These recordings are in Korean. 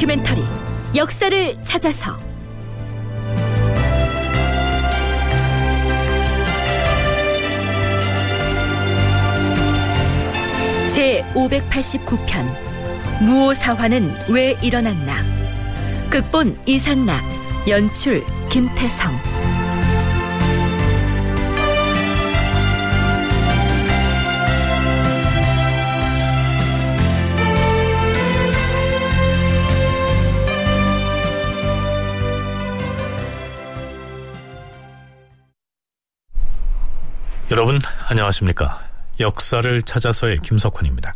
다큐멘터리 역사를 찾아서. 제 589편 무오사화는 왜 일어났나? 극본 이상락 연출 김태성 여러분 안녕하십니까? 역사를 찾아서의 김석환입니다.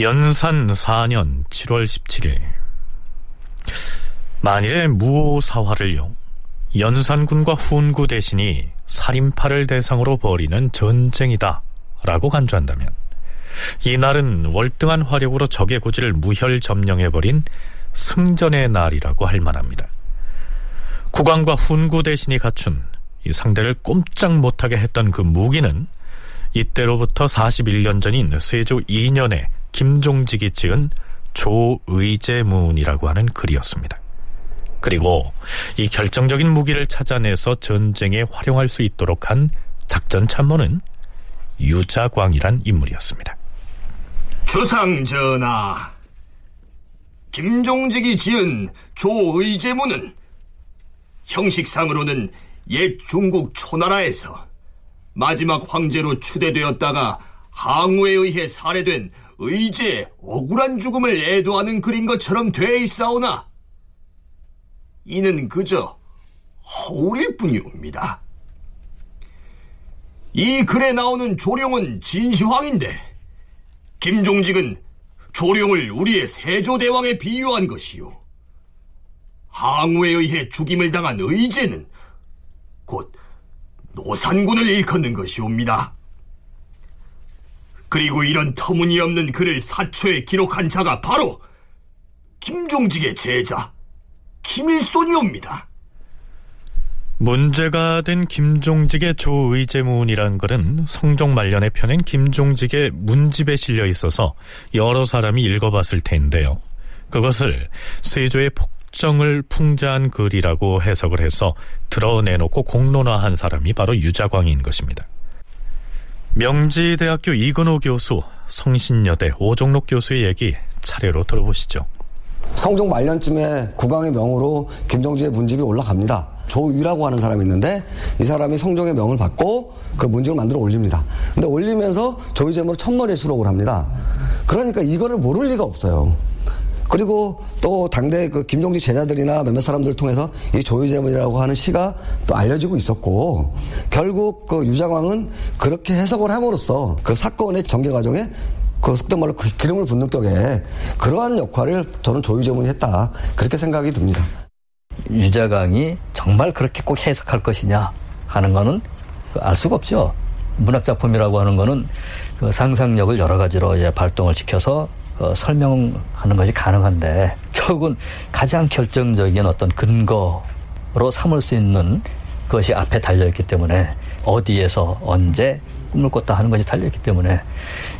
연산 4년 7월 17일. 만일의 무오사화를요 연산군과 훈구 대신이 살인파를 대상으로 벌이는 전쟁이다 라고 간주한다면 이날은 월등한 화력으로 적의 고지를 무혈 점령해버린 승전의 날이라고 할 만합니다. 국왕과 훈구 대신이 갖춘 이 상대를 꼼짝 못하게 했던 그 무기는 이때로부터 41년 전인 세조 2년에 김종직이 지은 조의제문이라고 하는 글이었습니다. 그리고 이 결정적인 무기를 찾아내서 전쟁에 활용할 수 있도록 한 작전 참모는 유자광이란 인물이었습니다. 주상 전하, 김종직이 지은 조의제문은 형식상으로는 옛 중국 초나라에서 마지막 황제로 추대되었다가 항우에 의해 살해된 의제의 억울한 죽음을 애도하는 글인 것처럼 돼 있사오나 이는 그저 허울일 뿐이옵니다. 이 글에 나오는 조룡은 진시황인데 김종직은 조룡을 우리의 세조대왕에 비유한 것이요. 항우에 의해 죽임을 당한 의제는 곧 노산군을 일컫는 것이옵니다. 그리고 이런 터무니없는 글을 사초에 기록한 자가 바로 김종직의 제자 김일손이옵니다. 문제가 된 김종직의 조의제문이란 글은 성종 말년에 펴낸 김종직의 문집에 실려 있어서 여러 사람이 읽어봤을 텐데요. 그것을 세조의 폭 정을 풍자한 글이라고 해석을 해서 드러내놓고 공론화한 사람이 바로 유자광인 것입니다. 명지대학교 이근호 교수, 성신여대 오종록 교수의 얘기 차례로 들어보시죠. 성종 말년쯤에 국왕의 명으로 김정지의 문집이 올라갑니다. 조유라고 하는 사람이 있는데 이 사람이 성종의 명을 받고 그 문집을 만들어 올립니다. 근데 올리면서 조유제목으로 천머리에 수록을 합니다. 그러니까 이거를 모를 리가 없어요. 그리고 또 당대 그 김종직 제자들이나 몇몇 사람들을 통해서 이 조유제문이라고 하는 시가 또 알려지고 있었고 결국 그 유장왕은 그렇게 해석을 함으로써 그 사건의 전개 과정에 그 속된 말로 그 기름을 붓는 격에 그러한 역할을 저는 조유제문이 했다 그렇게 생각이 듭니다. 유자강이 정말 그렇게 꼭 해석할 것이냐 하는 거는 알 수가 없죠. 문학 작품이라고 하는 거는 그 상상력을 여러 가지로 발동을 시켜서 그 설명하는 것이 가능한데 결국은 가장 결정적인 어떤 근거로 삼을 수 있는 것이 앞에 달려있기 때문에 어디에서 언제 꿈을 꿨다 하는 것이 달려있기 때문에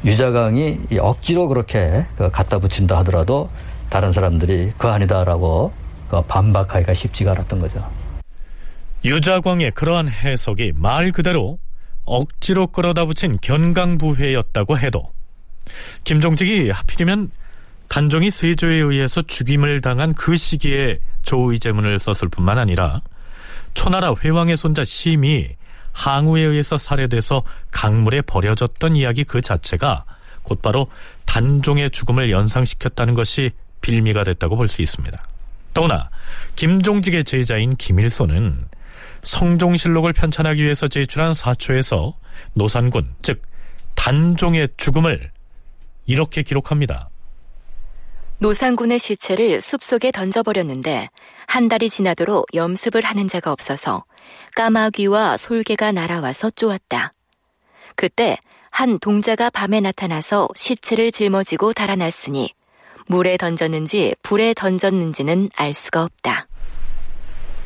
유자강이 억지로 그렇게 그 갖다 붙인다 하더라도 다른 사람들이 그 아니다라고 그 반박하기가 쉽지가 않았던 거죠. 유자광의 그러한 해석이 말 그대로 억지로 끌어다 붙인 견강부회였다고 해도 김종직이 하필이면 단종이 세조에 의해서 죽임을 당한 그 시기에 조의제문을 썼을 뿐만 아니라 초나라 회왕의 손자 심이 항우에 의해서 살해돼서 강물에 버려졌던 이야기 그 자체가 곧바로 단종의 죽음을 연상시켰다는 것이 빌미가 됐다고 볼 수 있습니다. 더구나 김종직의 제자인 김일손은 성종실록을 편찬하기 위해서 제출한 사초에서 노산군 즉 단종의 죽음을 이렇게 기록합니다. 노상군의 시체를 숲속에 던져버렸는데 한 달이 지나도록 염습을 하는 자가 없어서 까마귀와 솔개가 날아와서 쪼았다. 그때 한 동자가 밤에 나타나서 시체를 짊어지고 달아났으니 물에 던졌는지 불에 던졌는지는 알 수가 없다.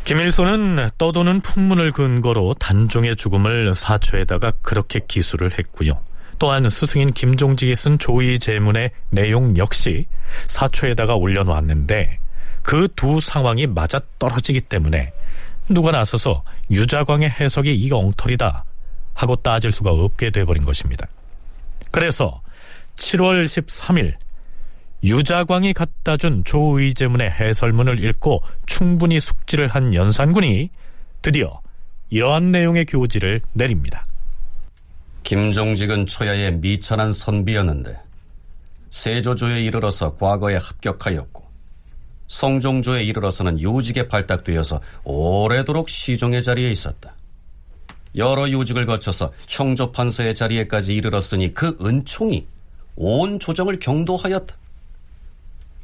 김일소는 떠도는 풍문을 근거로 단종의 죽음을 사초에다가 그렇게 기술을 했고요. 또한 스승인 김종직이 쓴 조의 제문의 내용 역시 사초에다가 올려놓았는데 그 두 상황이 맞아 떨어지기 때문에 누가 나서서 유자광의 해석이 이 엉터리다 하고 따질 수가 없게 돼버린 것입니다. 그래서 7월 13일 유자광이 갖다 준 조의제문의 해설문을 읽고 충분히 숙지를 한 연산군이 드디어 이러한 내용의 교지를 내립니다. 김종직은 초야에 미천한 선비였는데 세조조에 이르러서 과거에 합격하였고 성종조에 이르러서는 요직에 발탁되어서 오래도록 시종의 자리에 있었다. 여러 요직을 거쳐서 형조판서의 자리에까지 이르렀으니 그 은총이 온 조정을 경도하였다.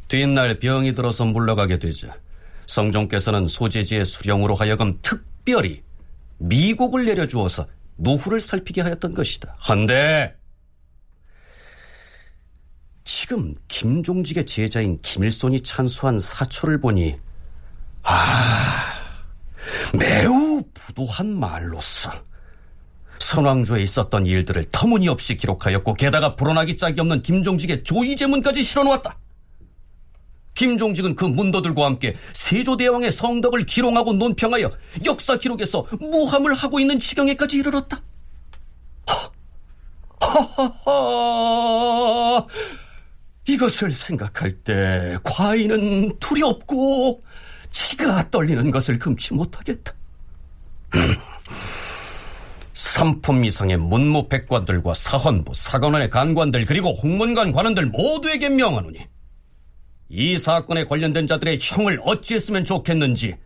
뒷날 병이 들어서 물러가게 되자 성종께서는 소재지의 수령으로 하여금 특별히 미곡을 내려주어서 노후를 살피게 하였던 것이다. 헌데 지금 김종직의 제자인 김일손이 찬수한 사초를 보니 아 매우 부도한 말로서 선왕조에 있었던 일들을 터무니없이 기록하였고 게다가 불어나기 짝이 없는 김종직의 조이제문까지 실어놓았다. 김종직은 그 문도들과 함께 세조대왕의 성덕을 기롱하고 논평하여 역사 기록에서 무함을 하고 있는 지경에까지 이르렀다. 하하하. 이것을 생각할 때 과인은 두렵고 치가 떨리는 것을 금치 못하겠다. 삼품 이상의 문무 백관들과 사헌부, 사관원의 간관들 그리고 홍문관 관원들 모두에게 명하노니 이 사건에 관련된 자들의 형을 어찌했으면 좋겠는지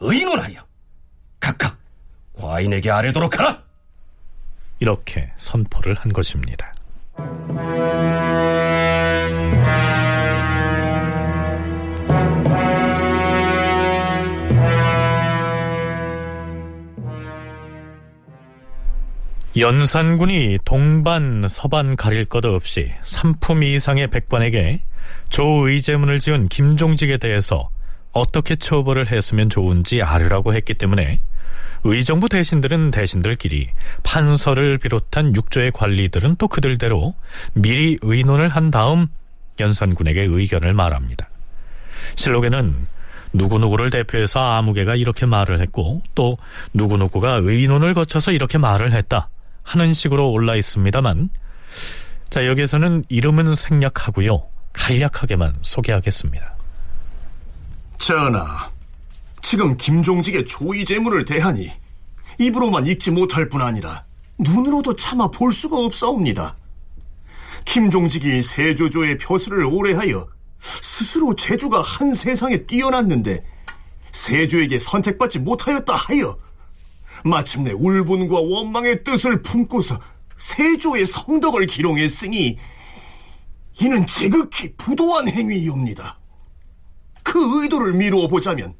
의논하여 각각 과인에게 아뢰도록 하라. 이렇게 선포를 한 것입니다. 연산군이 동반, 서반 가릴 것 없이 삼품 이상의 백관에게 조의제문을 지은 김종직에 대해서 어떻게 처벌을 했으면 좋은지 아뢰라고 했기 때문에 의정부 대신들은 대신들끼리 판서를 비롯한 육조의 관리들은 또 그들대로 미리 의논을 한 다음 연산군에게 의견을 말합니다. 실록에는 누구누구를 대표해서 아무개가 이렇게 말을 했고 또 누구누구가 의논을 거쳐서 이렇게 말을 했다 하는 식으로 올라 있습니다만 자 여기에서는 이름은 생략하고요 간략하게만 소개하겠습니다. 전하, 지금 김종직의 조의 재물을 대하니 입으로만 읽지 못할 뿐 아니라 눈으로도 차마 볼 수가 없사옵니다. 김종직이 세조조의 벼슬을 오래하여 스스로 재주가 한 세상에 뛰어났는데 세조에게 선택받지 못하였다 하여 마침내 울분과 원망의 뜻을 품고서 세조의 성덕을 기롱했으니 이는 지극히 부도한 행위이옵니다. 그 의도를 미루어 보자면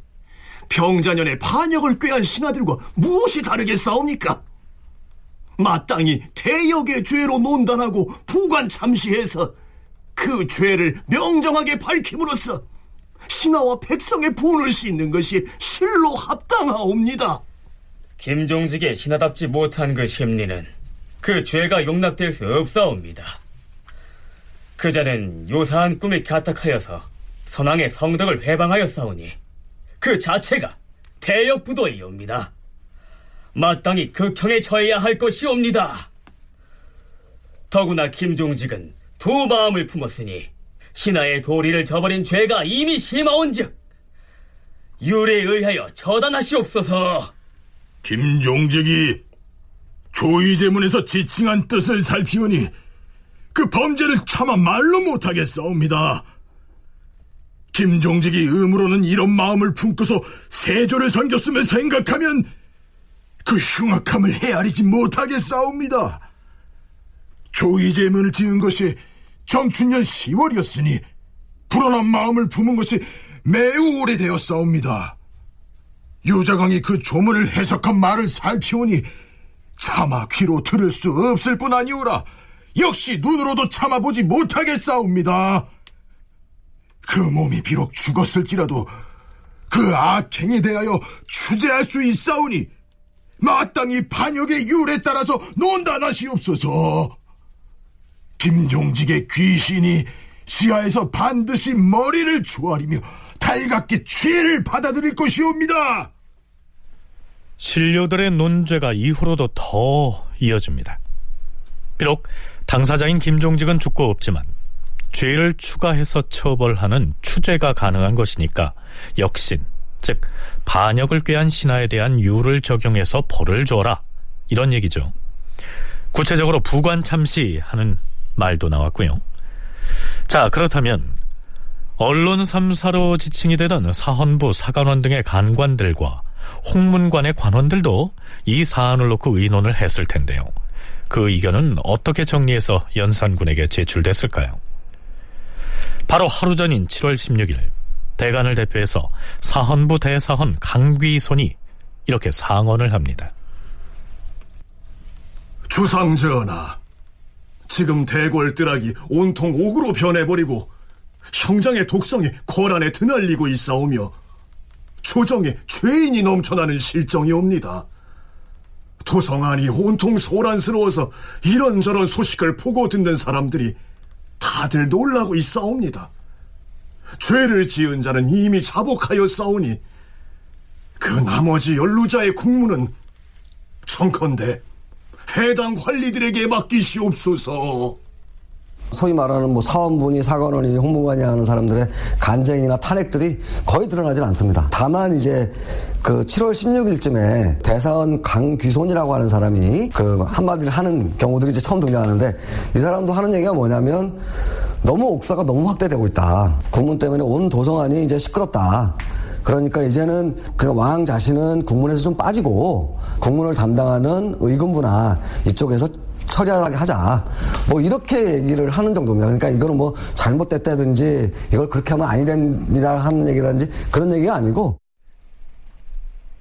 병자년의 반역을 꾀한 신하들과 무엇이 다르겠사옵니까? 마땅히 대역의 죄로 논단하고 부관 참시해서 그 죄를 명정하게 밝힘으로써 신하와 백성의 분을 씻는 것이 실로 합당하옵니다. 김종직의 신하답지 못한 그 심리는 그 죄가 용납될 수 없사옵니다. 그자는 요사한 꿈에 가탁하여서 선왕의 성덕을 회방하였사오니 그 자체가 대역부도이옵니다. 마땅히 극형에 처해야 할 것이옵니다. 더구나 김종직은 두 마음을 품었으니 신하의 도리를 저버린 죄가 이미 심하온즉 유례에 의하여 처단하시옵소서. 김종직이 조의제문에서 지칭한 뜻을 살피오니 그 범죄를 차마 말로 못하겠사옵니다. 김종직이 의무로는 이런 마음을 품고서 세조를 섬겼음을 생각하면 그 흉악함을 헤아리지 못하겠사옵니다. 조의제문을 지은 것이 정춘년 10월이었으니 불안한 마음을 품은 것이 매우 오래되었사옵니다. 유자강이 그 조문을 해석한 말을 살피오니 차마 귀로 들을 수 없을 뿐 아니오라. 역시 눈으로도 참아보지 못하겠사옵니다. 그 몸이 비록 죽었을지라도 그 악행에 대하여 추제할 수 있사오니 마땅히 반역의 율에 따라서 논단하시옵소서. 김종직의 귀신이 시야에서 반드시 머리를 조아리며 달갑게 죄를 받아들일 것이옵니다. 신료들의 논죄가 이후로도 더 이어집니다. 비록 당사자인 김종직은 죽고 없지만 죄를 추가해서 처벌하는 추죄가 가능한 것이니까 역신, 즉 반역을 꾀한 신하에 대한 유를 적용해서 벌을 줘라 이런 얘기죠. 구체적으로 부관 참시 하는 말도 나왔고요. 자 그렇다면 언론 3사로 지칭이 되던 사헌부, 사관원 등의 간관들과 홍문관의 관원들도 이 사안을 놓고 의논을 했을 텐데요. 그 의견은 어떻게 정리해서 연산군에게 제출됐을까요? 바로 하루 전인 7월 16일 대관을 대표해서 사헌부 대사헌 강귀손이 이렇게 상언을 합니다. 주상전하, 지금 대궐뜨락이 온통 옥으로 변해버리고 형장의 독성이 거란에 드날리고 있사오며 조정에 죄인이 넘쳐나는 실정이옵니다. 도성안이 온통 소란스러워서 이런저런 소식을 보고 듣는 사람들이 다들 놀라고 있사옵니다. 죄를 지은 자는 이미 자복하여 싸우니 그 나머지 연루자의 국무는 청컨대 해당 관리들에게 맡기시옵소서. 소위 말하는 뭐 사원분이 사관원이 홍보관이 하는 사람들의 간쟁이나 탄핵들이 거의 드러나질 않습니다. 다만 이제 그 7월 16일쯤에 대사원 강귀손이라고 하는 사람이 그 한마디를 하는 경우들이 이제 처음 등장하는데 이 사람도 하는 얘기가 뭐냐면 너무 옥사가 너무 확대되고 있다. 국문 때문에 온 도성안이 이제 시끄럽다. 그러니까 이제는 그 왕 자신은 국문에서 좀 빠지고 국문을 담당하는 의금부나 이쪽에서 처리하게 하자. 뭐 이렇게 얘기를 하는 정도입니다. 그러니까 이거는 뭐 잘못됐다든지 이걸 그렇게 하면 아니 됩니다 하는 얘기라든지 그런 얘기가 아니고.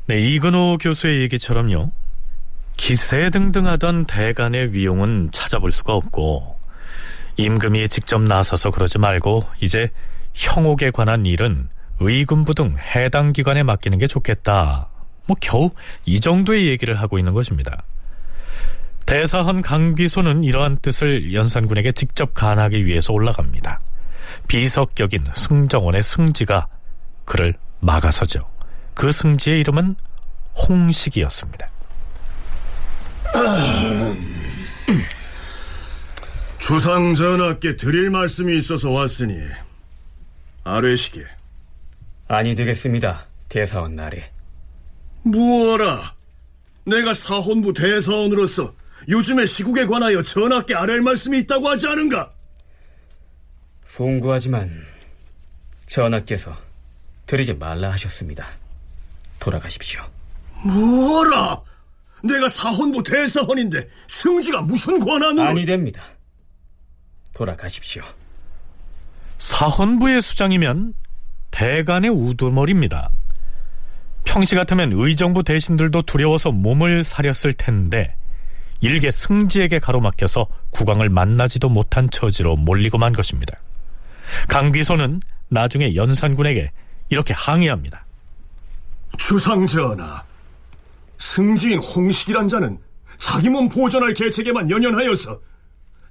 네, 이근호 교수의 얘기처럼요. 기세 등등하던 대간의 위용은 찾아볼 수가 없고 임금이 직접 나서서 그러지 말고 이제 형옥에 관한 일은 의금부 등 해당 기관에 맡기는 게 좋겠다. 뭐 겨우 이 정도의 얘기를 하고 있는 것입니다. 대사헌 강귀소는 이러한 뜻을 연산군에게 직접 간하기 위해서 올라갑니다. 비석격인 승정원의 승지가 그를 막아서죠. 그 승지의 이름은 홍식이었습니다. 주상 전하께 드릴 말씀이 있어서 왔으니 아뢰시게. 아니 되겠습니다. 대사원 나리. 무어라. 내가 사헌부 대사원으로서 요즘의 시국에 관하여 전하께 아랠 말씀이 있다고 하지 않은가? 송구하지만 전하께서 드리지 말라 하셨습니다. 돌아가십시오. 뭐라? 내가 사헌부 대사헌인데 승지가 무슨 권한으로? 아니 됩니다. 돌아가십시오. 사헌부의 수장이면 대간의 우두머리입니다. 평시 같으면 의정부 대신들도 두려워서 몸을 사렸을 텐데 일개 승지에게 가로막혀서 국왕을 만나지도 못한 처지로 몰리고 만 것입니다. 강귀소는 나중에 연산군에게 이렇게 항의합니다. 주상전하, 승지인 홍식이란 자는 자기 몸 보존할 계책에만 연연하여서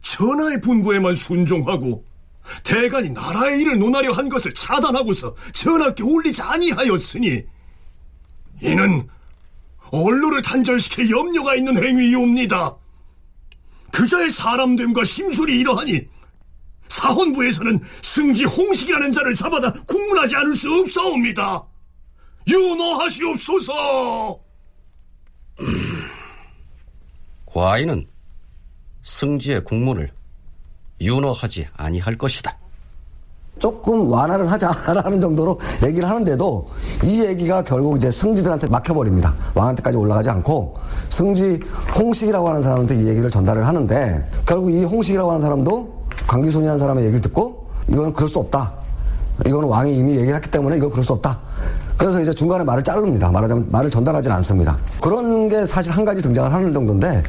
전하의 분부에만 순종하고 대간이 나라의 일을 논하려 한 것을 차단하고서 전하께 올리지 아니하였으니 이는 언로를 단절시킬 염려가 있는 행위이옵니다. 그자의 사람됨과 심술이 이러하니 사헌부에서는 승지 홍식이라는 자를 잡아다 국문하지 않을 수 없사옵니다. 윤호하시옵소서. 과인은 승지의 국문을 윤호하지 아니할 것이다. 조금 완화를 하자라는 정도로 얘기를 하는데도 이 얘기가 결국 이제 승지들한테 막혀버립니다. 왕한테까지 올라가지 않고 승지 홍식이라고 하는 사람한테 이 얘기를 전달을 하는데 결국 이 홍식이라고 하는 사람도 강기손이라는 사람의 얘기를 듣고 이건 그럴 수 없다. 이거는 왕이 이미 얘기를 했기 때문에 이거 그럴 수 없다. 그래서 이제 중간에 말을 자릅니다. 말하자면 말을 전달하진 않습니다. 그런 게 사실 한 가지 등장을 하는 정도인데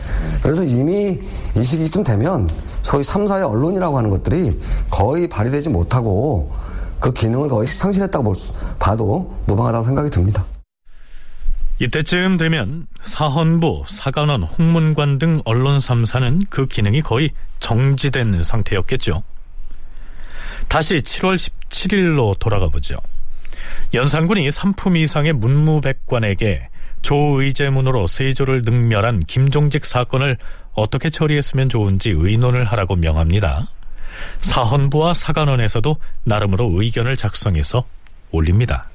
그래서 이미 이 시기쯤 되면 소위 3사의 언론이라고 하는 것들이 거의 발휘되지 못하고 그 기능을 거의 상실했다고 봐도 무방하다고 생각이 듭니다. 이때쯤 되면 사헌부, 사관원, 홍문관 등 언론 3사는 그 기능이 거의 정지된 상태였겠죠. 다시 7월 17일로 돌아가 보죠. 연산군이 3품 이상의 문무백관에게 조의제문으로 세조를 능멸한 김종직 사건을 어떻게 처리했으면 좋은지 의논을 하라고 명합니다. 사헌부와 사관원에서도 나름으로 의견을 작성해서 올립니다.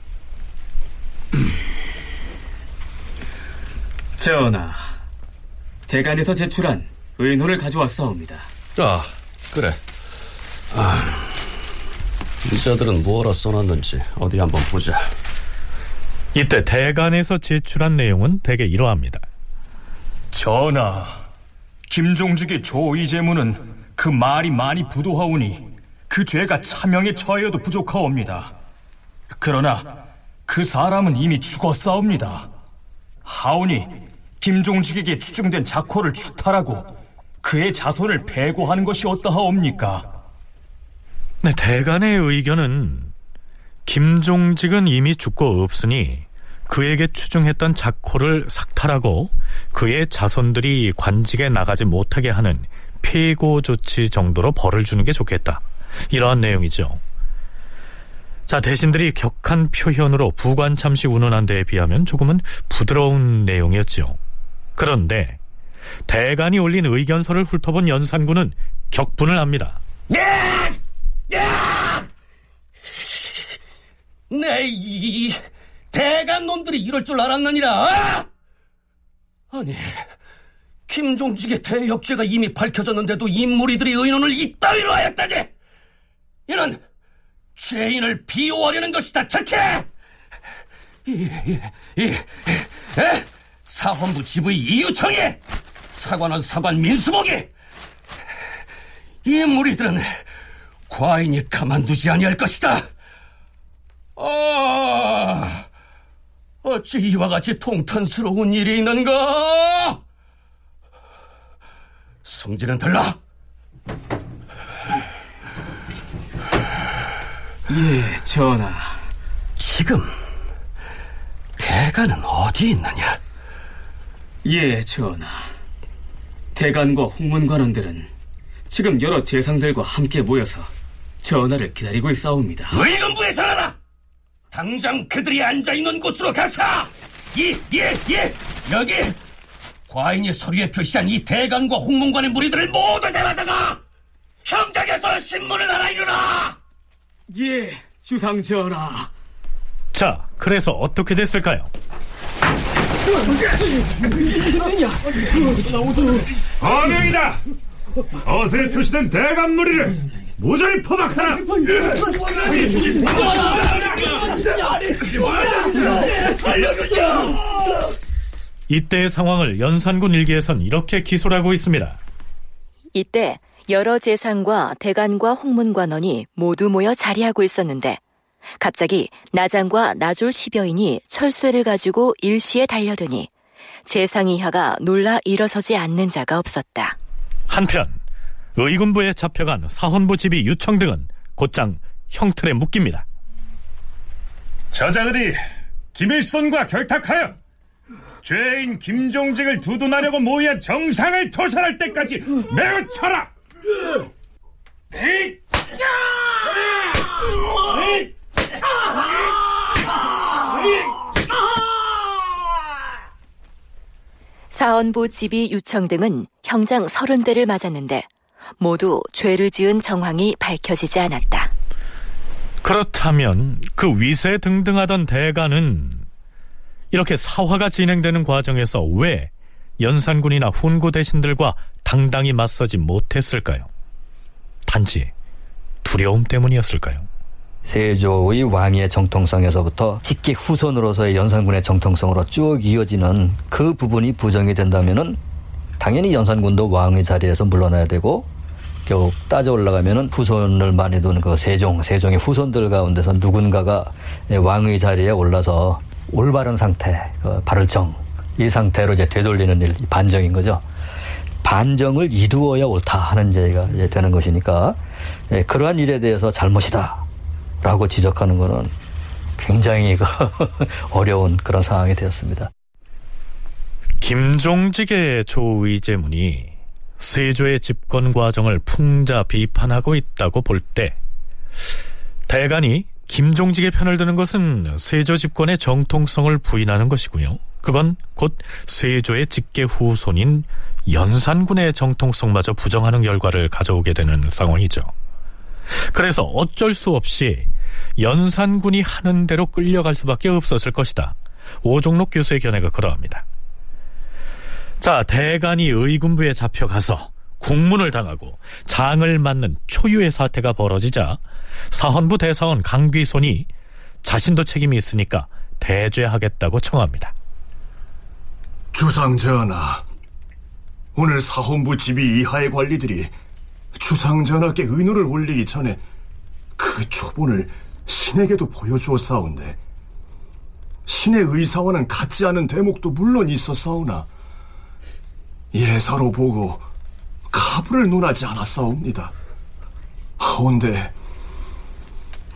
전하, 대간에서 제출한 의논을 가져왔사옵니다. 아, 그래. 아, 이자들은 뭐라 써놨는지 어디 한번 보자. 이때 대간에서 제출한 내용은 대개 이러합니다. 전하, 김종직의 조의제문은 그 말이 많이 부도하오니 그 죄가 차명에 처하여도 부족하옵니다. 그러나 그 사람은 이미 죽었사옵니다. 하오니 김종직에게 추증된 자코를 추탈하고 그의 자손을 배고하는 것이 어떠하옵니까? 네, 대간의 의견은 김종직은 이미 죽고 없으니 그에게 추증했던 자코를 삭탈하고 그의 자손들이 관직에 나가지 못하게 하는 폐고 조치 정도로 벌을 주는 게 좋겠다. 이러한 내용이죠. 자, 대신들이 격한 표현으로 부관 참시 운운한 데에 비하면 조금은 부드러운 내용이었죠. 그런데 대간이 올린 의견서를 훑어본 연산군은 격분을 합니다. 내이 대간 놈들이 이럴 줄 알았느니라. 아니, 김종직의 대역죄가 이미 밝혀졌는데도 이 무리들이 의논을 이따위로 하였다니. 이는 죄인을 비호하려는 것이다, 자체. 이, 이, 이, 에? 사헌부 지부의 이유청이, 사관원 사관 민수복이, 이 무리들은 과인이 가만두지 아니할 것이다. 아, 어찌 이와 같이 통탄스러운 일이 있는가? 성질은 달라. 예, 전하. 지금 대가는 어디 있느냐? 예, 전하. 대간과 홍문관원들은 지금 여러 재상들과 함께 모여서 전하를 기다리고 있사옵니다. 의금부에 전하라! 당장 그들이 앉아있는 곳으로 가사! 이, 예, 예! 여기! 과인이 서류에 표시한 이 대간과 홍문관의 무리들을 모두 잡아다가 형장에서 신문을 하나 이루라! 예, 주상 전하. 자, 그래서 어떻게 됐을까요? 어명이다! 어세에 표시된 대간 무리를 무조리 포박하라! 이때의 상황을 연산군 일기에선 이렇게 기술하고 있습니다. 이때 여러 재상과 대간과 홍문관원이 모두 모여 자리하고 있었는데 갑자기 나장과 나졸 십여인이 철쇠를 가지고 일시에 달려드니 재상 이하가 놀라 일어서지 않는 자가 없었다. 한편 의군부에 잡혀간 사헌부 지비 유청 등은 곧장 형틀에 묶입니다. 저자들이 김일손과 결탁하여 죄인 김종직을 두둔하려고 모여 정상을 토살할 때까지 매우 쳐라! 사헌부 지비 유청 등은 형장 서른 대를 맞았는데 모두 죄를 지은 정황이 밝혀지지 않았다. 그렇다면 그 위세 등등하던 대가는 이렇게 사화가 진행되는 과정에서 왜 연산군이나 훈구 대신들과 당당히 맞서지 못했을까요? 단지 두려움 때문이었을까요? 세조의 왕위의 정통성에서부터 직계 후손으로서의 연산군의 정통성으로 쭉 이어지는 그 부분이 부정이 된다면은 당연히 연산군도 왕의 자리에서 물러나야 되고 겨우 따져 올라가면은 후손을 많이 둔 그 세종, 세종의 후손들 가운데서 누군가가 왕의 자리에 올라서 올바른 상태, 그 발을정 이 상태로 이제 되돌리는 일, 반정인 거죠. 반정을 이루어야 옳다 하는 제가 이제 되는 것이니까 예, 그러한 일에 대해서 잘못이다라고 지적하는 것은 굉장히 그 어려운 그런 상황이 되었습니다. 김종직의 조의제문이 세조의 집권 과정을 풍자 비판하고 있다고 볼 때 대간이 김종직의 편을 드는 것은 세조 집권의 정통성을 부인하는 것이고요. 그건 곧 세조의 직계 후손인 연산군의 정통성마저 부정하는 결과를 가져오게 되는 상황이죠. 그래서 어쩔 수 없이 연산군이 하는 대로 끌려갈 수밖에 없었을 것이다. 오종록 교수의 견해가 그러합니다. 자, 대간이 의군부에 잡혀가서 국문을 당하고 장을 맞는 초유의 사태가 벌어지자 사헌부 대사원 강귀손이 자신도 책임이 있으니까 대죄하겠다고 청합니다. 주상 전하, 오늘 사헌부 집이 이하의 관리들이 주상 전하께 의노를 올리기 전에 그 초본을 신에게도 보여주었사온데 신의 의사와는 같지 않은 대목도 물론 있었사오나 예사로 보고 가부를 논하지 않았사옵니다. 하온데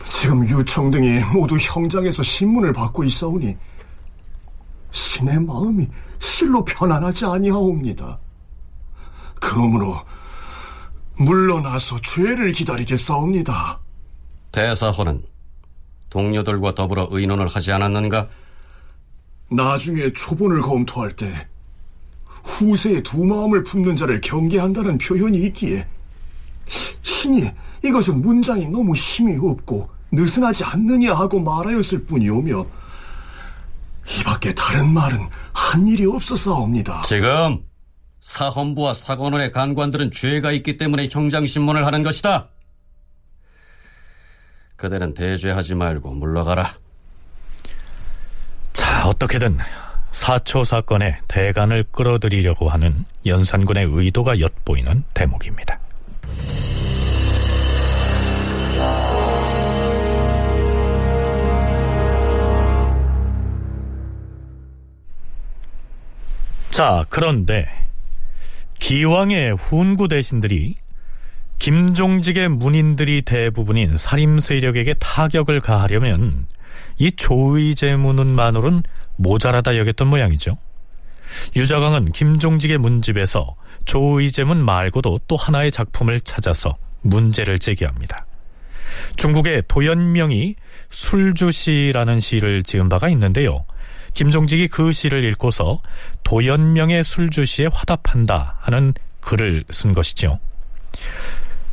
지금 유청 등이 모두 형장에서 신문을 받고 있사오니 신의 마음이 실로 편안하지 아니하옵니다. 그러므로 물러나서 죄를 기다리겠사옵니다. 대사호는 동료들과 더불어 의논을 하지 않았는가? 나중에 초본을 검토할 때 후세의 두 마음을 품는 자를 경계한다는 표현이 있기에 신이 이것은 문장이 너무 힘이 없고 느슨하지 않느냐 하고 말하였을 뿐이오며 이 밖에 다른 말은 한 일이 없었사옵니다. 지금 사헌부와 사관원의 간관들은 죄가 있기 때문에 형장신문을 하는 것이다. 그대는 대죄하지 말고 물러가라. 자, 어떻게든 사초 사건에 대간을 끌어들이려고 하는 연산군의 의도가 엿보이는 대목입니다. 자, 그런데 기왕의 훈구 대신들이 김종직의 문인들이 대부분인 사림 세력에게 타격을 가하려면 이 조의제문은만으로는 모자라다 여겼던 모양이죠. 유자광은 김종직의 문집에서 조의제문 말고도 또 하나의 작품을 찾아서 문제를 제기합니다. 중국의 도연명이 술주시라는 시를 지은 바가 있는데요. 김종직이 그 시를 읽고서 도연명의 술주시에 화답한다 하는 글을 쓴 것이죠.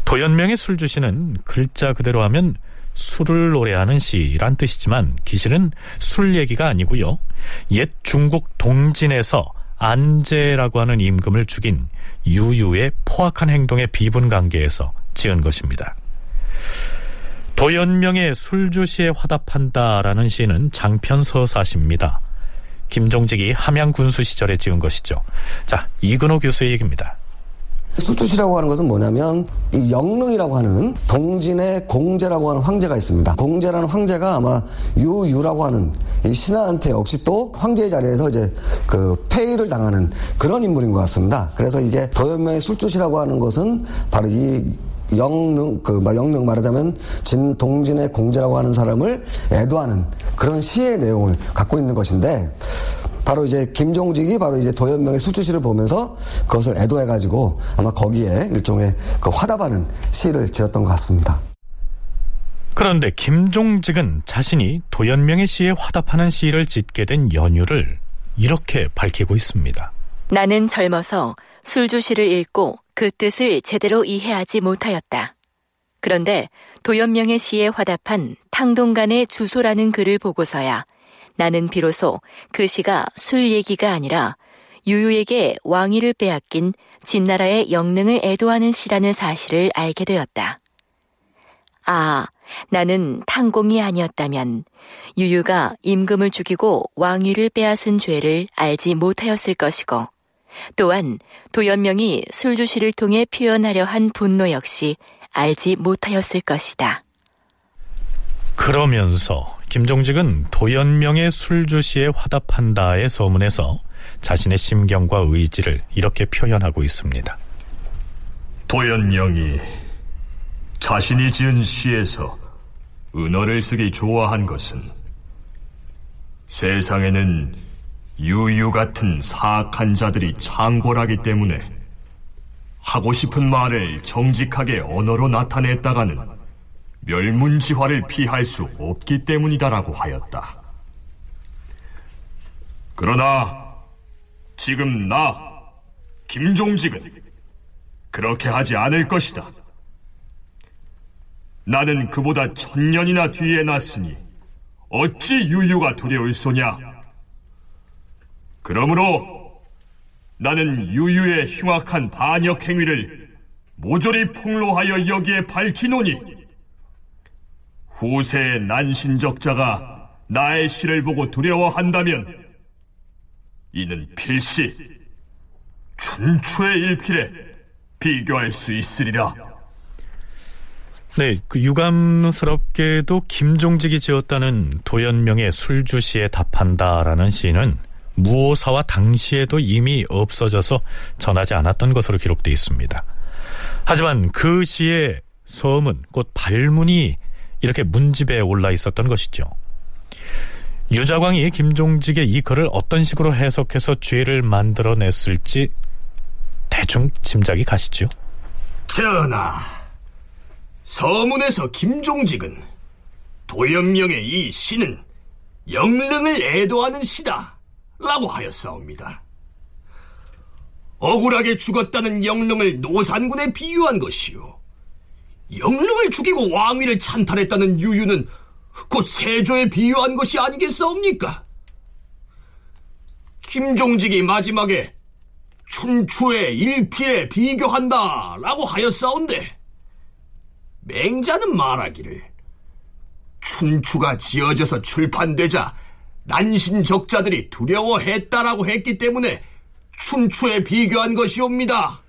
도연명의 술주시는 글자 그대로 하면 술을 노래하는 시란 뜻이지만 기실은 술 얘기가 아니고요. 옛 중국 동진에서 안제라고 하는 임금을 죽인 유유의 포악한 행동의 비분 관계에서 지은 것입니다. 도연명의 술주시에 화답한다라는 시는 장편 서사시입니다. 김종직이 함양 군수 시절에 지은 것이죠. 자, 이근호 교수의 얘기입니다. 수주시라고 하는 것은 뭐냐면 이 영릉이라고 하는 동진의 공제라고 하는 황제가 있습니다. 공제라는 황제가 아마 유유라고 하는 이 신하한테 역시 또 황제의 자리에서 이제 그 폐위를 당하는 그런 인물인 것 같습니다. 그래서 이게 도연명의 술주시라고 하는 것은 바로 이 영릉 그 영릉 말하자면 진 동진의 공제라고 하는 사람을 애도하는 그런 시의 내용을 갖고 있는 것인데 바로 이제 김종직이 바로 이제 도연명의 수주시를 보면서 그것을 애도해가지고 아마 거기에 일종의 그 화답하는 시를 지었던 것 같습니다. 그런데 김종직은 자신이 도연명의 시에 화답하는 시를 짓게 된 연유를 이렇게 밝히고 있습니다. 나는 젊어서 술주시를 읽고 그 뜻을 제대로 이해하지 못하였다. 그런데 도연명의 시에 화답한 탕동간의 주소라는 글을 보고서야 나는 비로소 그 시가 술 얘기가 아니라 유유에게 왕위를 빼앗긴 진나라의 영능을 애도하는 시라는 사실을 알게 되었다. 아, 나는 탕공이 아니었다면 유유가 임금을 죽이고 왕위를 빼앗은 죄를 알지 못하였을 것이고 또한 도연명이 술주시를 통해 표현하려 한 분노 역시 알지 못하였을 것이다. 그러면서 김종직은 도연명의 술주시에 화답한다의 서문에서 자신의 심경과 의지를 이렇게 표현하고 있습니다. 도연명이 자신이 지은 시에서 은어를 쓰기 좋아한 것은 세상에는 유유 같은 사악한 자들이 창궐하기 때문에 하고 싶은 말을 정직하게 언어로 나타냈다가는 멸문지화를 피할 수 없기 때문이다라고 하였다. 그러나 지금 나 김종직은 그렇게 하지 않을 것이다. 나는 그보다 천년이나 뒤에 났으니 어찌 유유가 두려울 소냐? 그러므로 나는 유유의 흉악한 반역 행위를 모조리 폭로하여 여기에 밝히노니 후세의 난신적자가 나의 시를 보고 두려워한다면 이는 필시 춘추의 일필에 비교할 수 있으리라. 네, 그 유감스럽게도 김종직이 지었다는 도연명의 술주시에 답한다라는 시는 무오사와 당시에도 이미 없어져서 전하지 않았던 것으로 기록되어 있습니다. 하지만 그 시의 서문, 곧 발문이 이렇게 문집에 올라 있었던 것이죠. 유자광이 김종직의 이 글을 어떤 식으로 해석해서 죄를 만들어냈을지 대충 짐작이 가시죠? 전하, 서문에서 김종직은 도연명의 이 시는 영릉을 애도하는 시다 라고 하였사옵니다. 억울하게 죽었다는 영릉을 노산군에 비유한 것이요. 영릉을 죽이고 왕위를 찬탈했다는 유유는 곧 세조에 비유한 것이 아니겠사옵니까? 김종직이 마지막에 춘추의 일필에 비교한다 라고 하였사온데 맹자는 말하기를 춘추가 지어져서 출판되자 난신적자들이 두려워했다라고 했기 때문에 춘추에 비교한 것이옵니다.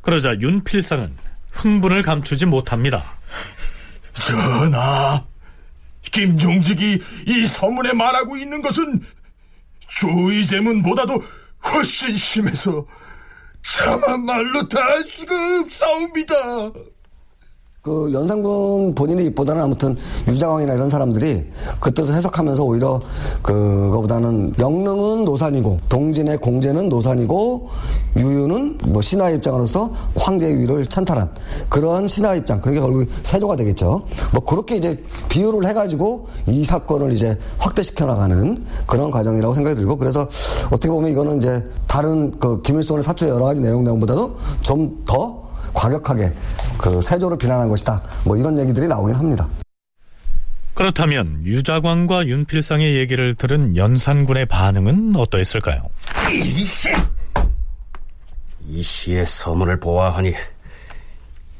그러자 윤필상은 흥분을 감추지 못합니다. 전하, 김종직이 이 서문에 말하고 있는 것은 조의제문보다도 훨씬 심해서 차마 말로 다 할 수가 없사옵니다. 그 연산군 본인의 입보다는 아무튼 유자광이나 이런 사람들이 그 뜻을 해석하면서 오히려 그거보다는 영릉은 노산이고 동진의 공제는 노산이고 유유는 뭐 신하의 입장으로서 황제의 위를 찬탈한 그런 신하 입장 그게 결국 세조가 되겠죠. 뭐 그렇게 이제 비유를 해가지고 이 사건을 이제 확대시켜 나가는 그런 과정이라고 생각이 들고 그래서 어떻게 보면 이거는 이제 다른 그 김일성의 사초의 여러 가지 내용 내용보다도 좀 더 과격하게 그 세조를 비난한 것이다. 뭐 이런 얘기들이 나오긴 합니다. 그렇다면 유자광과 윤필상의 얘기를 들은 연산군의 반응은 어떠했을까요? 이씨! 이 시의 서문을 보아하니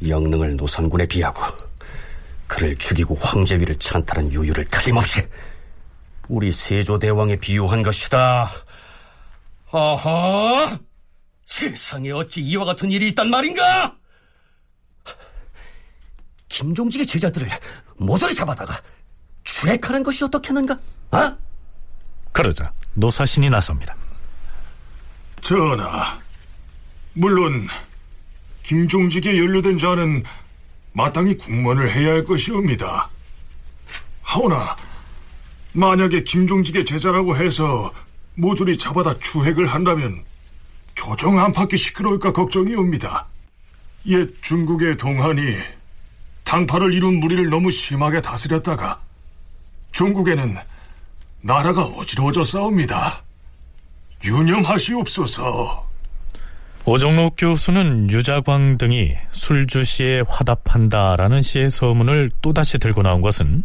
영릉을 노선군에 비하고 그를 죽이고 황제위를 찬탈한 유유를 틀림없이 우리 세조대왕에 비유한 것이다. 아하! 세상에 어찌 이와 같은 일이 있단 말인가? 김종직의 제자들을 모조리 잡아다가 추액하는 것이 어떻겠는가? 어? 그러자 노사신이 나섭니다. 전하, 물론 김종직에 연루된 자는 마땅히 국문을 해야 할 것이옵니다. 하오나 만약에 김종직의 제자라고 해서 모조리 잡아다 추핵을 한다면 조정 안팎이 시끄러울까 걱정이옵니다. 옛 중국의 동한이 당파를 이룬 무리를 너무 심하게 다스렸다가 중국에는 나라가 어지러워져 싸웁니다. 유념하시옵소서. 오종록 교수는 유자광 등이 술주시에 화답한다라는 시의 서문을 또다시 들고 나온 것은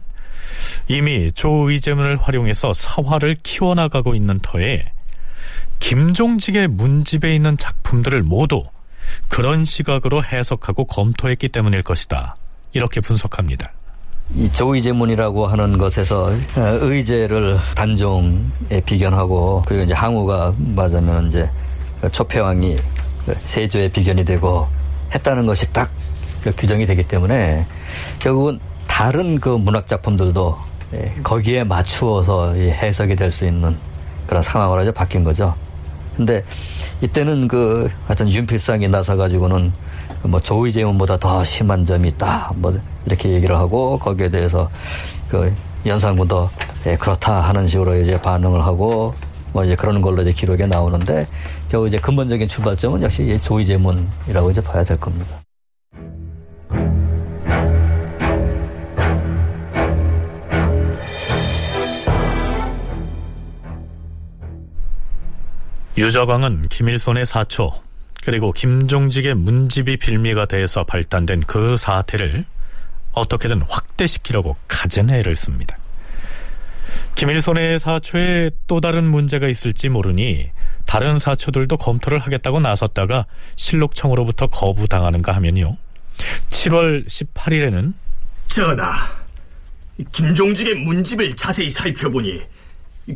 이미 조의제문을 활용해서 사화를 키워나가고 있는 터에 김종직의 문집에 있는 작품들을 모두 그런 시각으로 해석하고 검토했기 때문일 것이다. 이렇게 분석합니다. 이 조의제문이라고 하는 것에서 의제를 단종에 비견하고 그리고 이제 항우가 맞으면 이제 초패왕이 그 세조의 비견이 되고 했다는 것이 딱그 규정이 되기 때문에 결국은 다른 그 문학 작품들도 예, 거기에 맞추어서 해석이 될 수 있는 그런 상황으로 이제 바뀐 거죠. 근데 이때는 그 하여튼 윤필상이 나서 가지고는 뭐 조의 제문보다 더 심한 점이 있다. 뭐 이렇게 얘기를 하고 거기에 대해서 그 연산군도 예, 그렇다 하는 식으로 이제 반응을 하고 뭐 이제 그런 걸로 이제 기록에 나오는데 겨우 이제 근본적인 출발점은 역시 조의 제문이라고 이제 봐야 될 겁니다. 유저광은 김일손의 사초 그리고 김종직의 문집이 빌미가 돼서 발단된 그 사태를 어떻게든 확대시키려고 갖은 애를 씁니다. 김일손의 사초에 또 다른 문제가 있을지 모르니 다른 사초들도 검토를 하겠다고 나섰다가 실록청으로부터 거부당하는가 하면요. 7월 18일에는 전하, 김종직의 문집을 자세히 살펴보니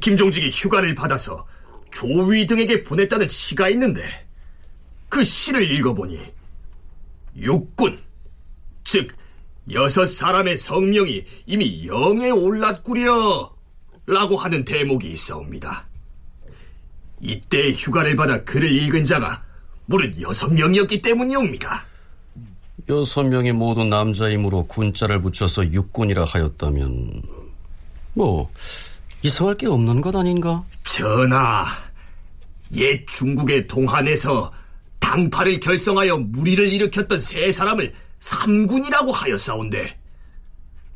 김종직이 휴가를 받아서 조위 등에게 보냈다는 시가 있는데 그 시를 읽어보니 육군, 즉 여섯 사람의 성명이 이미 영에 올랐구려 라고 하는 대목이 있어옵니다. 이때 휴가를 받아 글을 읽은 자가 무릇 여섯 명이었기 때문이옵니다. 여섯 명이 모두 남자이므로 군자를 붙여서 육군이라 하였다면 뭐 이상할 게 없는 것 아닌가? 전하, 옛 중국의 동한에서 당파를 결성하여 무리를 일으켰던 세 사람을 삼군이라고 하였사온데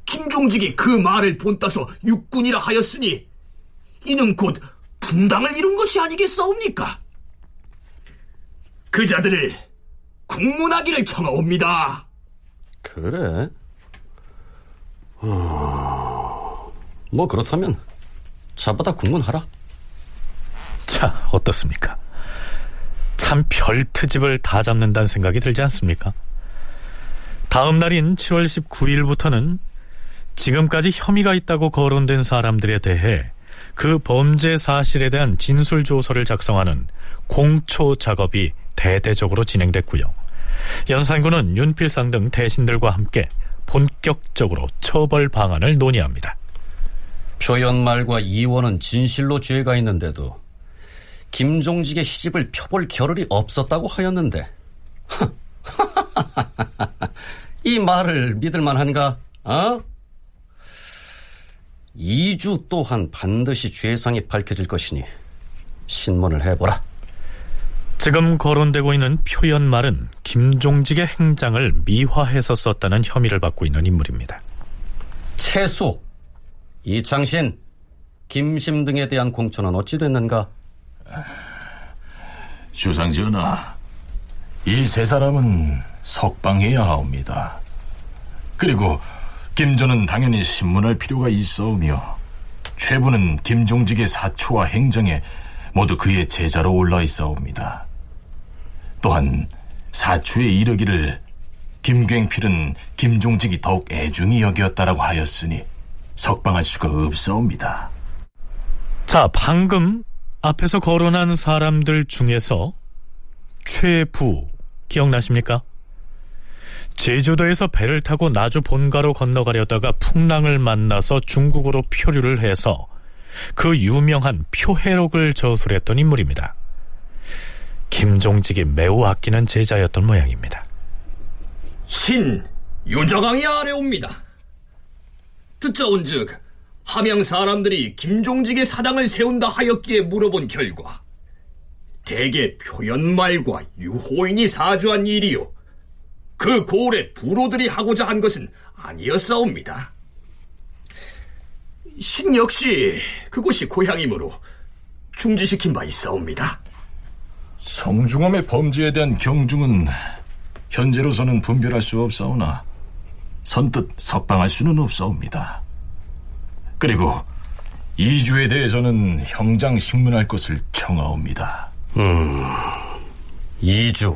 김종직이 그 말을 본따서 육군이라 하였으니 이는 곧 분당을 이룬 것이 아니겠사옵니까? 그 자들을 국문하기를 청하옵니다. 그래? 어... 뭐 그렇다면 잡아다 국문하라. 자, 어떻습니까? 참 별 트집을 다 잡는다는 생각이 들지 않습니까? 다음 날인 7월 19일부터는 지금까지 혐의가 있다고 거론된 사람들에 대해 그 범죄 사실에 대한 진술 조서를 작성하는 공초 작업이 대대적으로 진행됐고요. 연산군은 윤필상 등 대신들과 함께 본격적으로 처벌 방안을 논의합니다. 표현말과 이원은 진실로 죄가 있는데도 김종직의 시집을 펴볼 겨를이 없었다고 하였는데 이 말을 믿을 만한가? 어? 이주 또한 반드시 죄상이 밝혀질 것이니 신문을 해보라. 지금 거론되고 있는 표현말은 김종직의 행장을 미화해서 썼다는 혐의를 받고 있는 인물입니다. 최수, 이창신, 김심 등에 대한 공천은 어찌 됐는가? 주상 전하, 이 세 사람은 석방해야 하옵니다. 그리고 김전은 당연히 신문할 필요가 있어오며 최부는 김종직의 사초와 행정에 모두 그의 제자로 올라 있어옵니다. 또한 사초에 이르기를 김굉필은 김종직이 더욱 애중히 여기었다라고 하였으니 석방할 수가 없사옵니다. 자, 방금 앞에서 거론한 사람들 중에서 최부 기억나십니까? 제주도에서 배를 타고 나주 본가로 건너가려다가 풍랑을 만나서 중국으로 표류를 해서 그 유명한 표해록을 저술했던 인물입니다. 김종직이 매우 아끼는 제자였던 모양입니다. 신 유저강이 아래옵니다. 듣자온즉 함양 사람들이 김종직의 사당을 세운다 하였기에 물어본 결과 대개 표현말과 유호인이 사주한 일이요 그 고을에 부로들이 하고자 한 것은 아니었사옵니다. 신 역시 그곳이 고향이므로 중지시킨 바 있사옵니다. 성중엄의 범죄에 대한 경중은 현재로서는 분별할 수 없사오나 선뜻 석방할 수는 없사옵니다. 그리고 이주에 대해서는 형장 신문할 것을 청하옵니다. 음, 이주.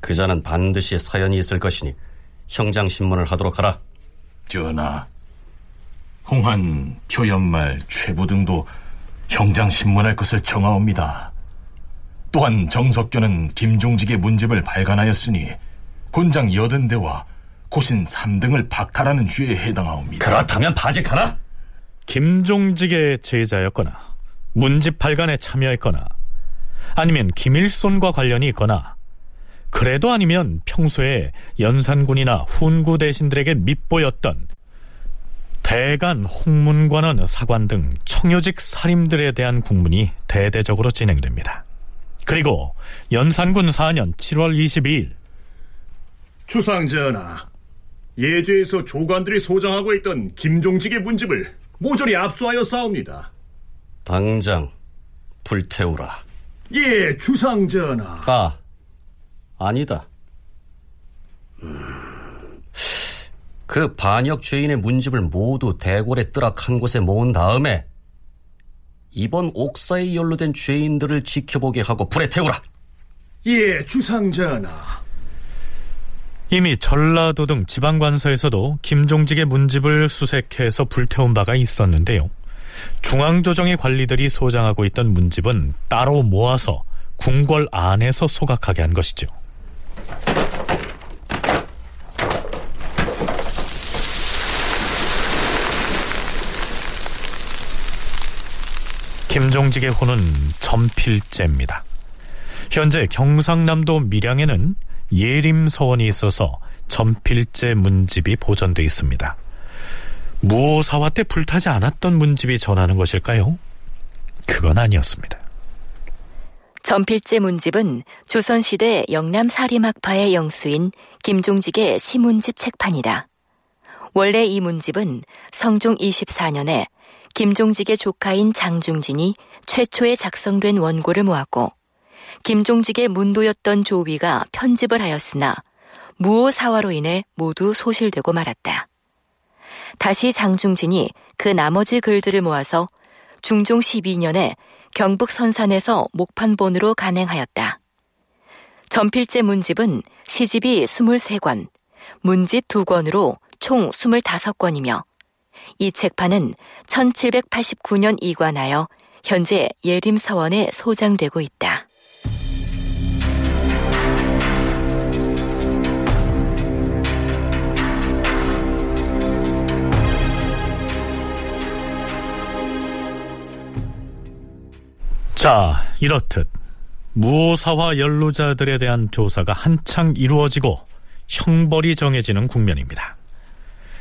그자는 반드시 사연이 있을 것이니 형장 신문을 하도록 하라. 전하, 홍한, 표연말, 최부 등도 형장 신문할 것을 청하옵니다. 또한 정석교는 김종직의 문집을 발간하였으니 곤장 여든 대와 고신 3등을 박탈하는 죄에 해당하옵니다. 그렇다면 바직하라. 김종직의 제자였거나 문집 발간에 참여했거나 아니면 김일손과 관련이 있거나 그래도 아니면 평소에 연산군이나 훈구 대신들에게 밑보였던 대간, 홍문관원, 사관 등 청요직 사림들에 대한 국문이 대대적으로 진행됩니다. 그리고 연산군 4년 7월 22일 주상전하, 예죄에서 조관들이 소장하고 있던 김종직의 문집을 모조리 압수하여 싸웁니다. 당장 불태우라. 예, 주상전하. 아, 아니다. 음, 그 반역 죄인의 문집을 모두 대궐에 뜨락한 곳에 모은 다음에 이번 옥사에 연루된 죄인들을 지켜보게 하고 불에 태우라. 예, 주상전하. 이미 전라도 등 지방관서에서도 김종직의 문집을 수색해서 불태운 바가 있었는데요. 중앙조정의 관리들이 소장하고 있던 문집은 따로 모아서 궁궐 안에서 소각하게 한 것이죠. 김종직의 호는 전필제입니다. 현재 경상남도 밀양에는 예림 서원이 있어서 전필제 문집이 보존돼 있습니다. 무오사화 때 불타지 않았던 문집이 전하는 것일까요? 그건 아니었습니다. 전필제 문집은 조선시대 영남 사림학파의 영수인 김종직의 시문집 책판이다. 원래 이 문집은 성종 24년에 김종직의 조카인 장중진이 최초에 작성된 원고를 모았고 김종직의 문도였던 조위가 편집을 하였으나 무오사화로 인해 모두 소실되고 말았다. 다시 장중진이 그 나머지 글들을 모아서 중종 12년에 경북 선산에서 목판본으로 간행하였다. 전필제 문집은 시집이 23권, 문집 2권으로 총 25권이며 이 책판은 1789년 이관하여 현재 예림사원에 소장되고 있다. 자, 이렇듯 무오사화 연루자들에 대한 조사가 한창 이루어지고 형벌이 정해지는 국면입니다.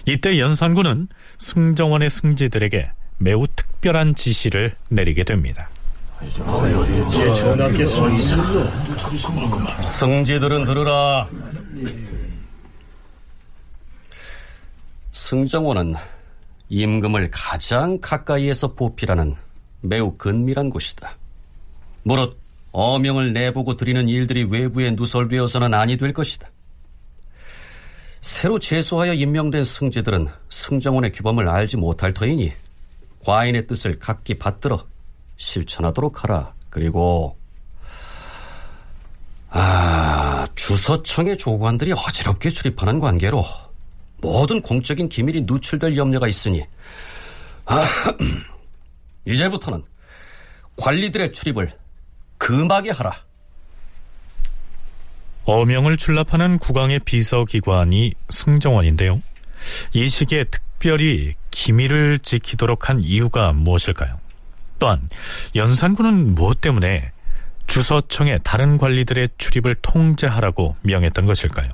이때 연산군은 승정원의 승지들에게 매우 특별한 지시를 내리게 됩니다. 승지들은 들으라. 승정원은 임금을 가장 가까이에서 보필하는 매우 근밀한 곳이다. 무릇 어명을 내보고 드리는 일들이 외부에 누설되어서는 아니 될 것이다. 새로 제소하여 임명된 승지들은 승정원의 규범을 알지 못할 터이니 과인의 뜻을 각기 받들어 실천하도록 하라. 그리고 아 주서청의 조관들이 어지럽게 출입하는 관계로 모든 공적인 기밀이 누출될 염려가 있으니 아, 이제부터는 관리들의 출입을 금하게 하라. 어명을 출납하는 국왕의 비서기관이 승정원인데요. 이 시기에 특별히 기밀을 지키도록 한 이유가 무엇일까요? 또한 연산군은 무엇 때문에 주서청의 다른 관리들의 출입을 통제하라고 명했던 것일까요?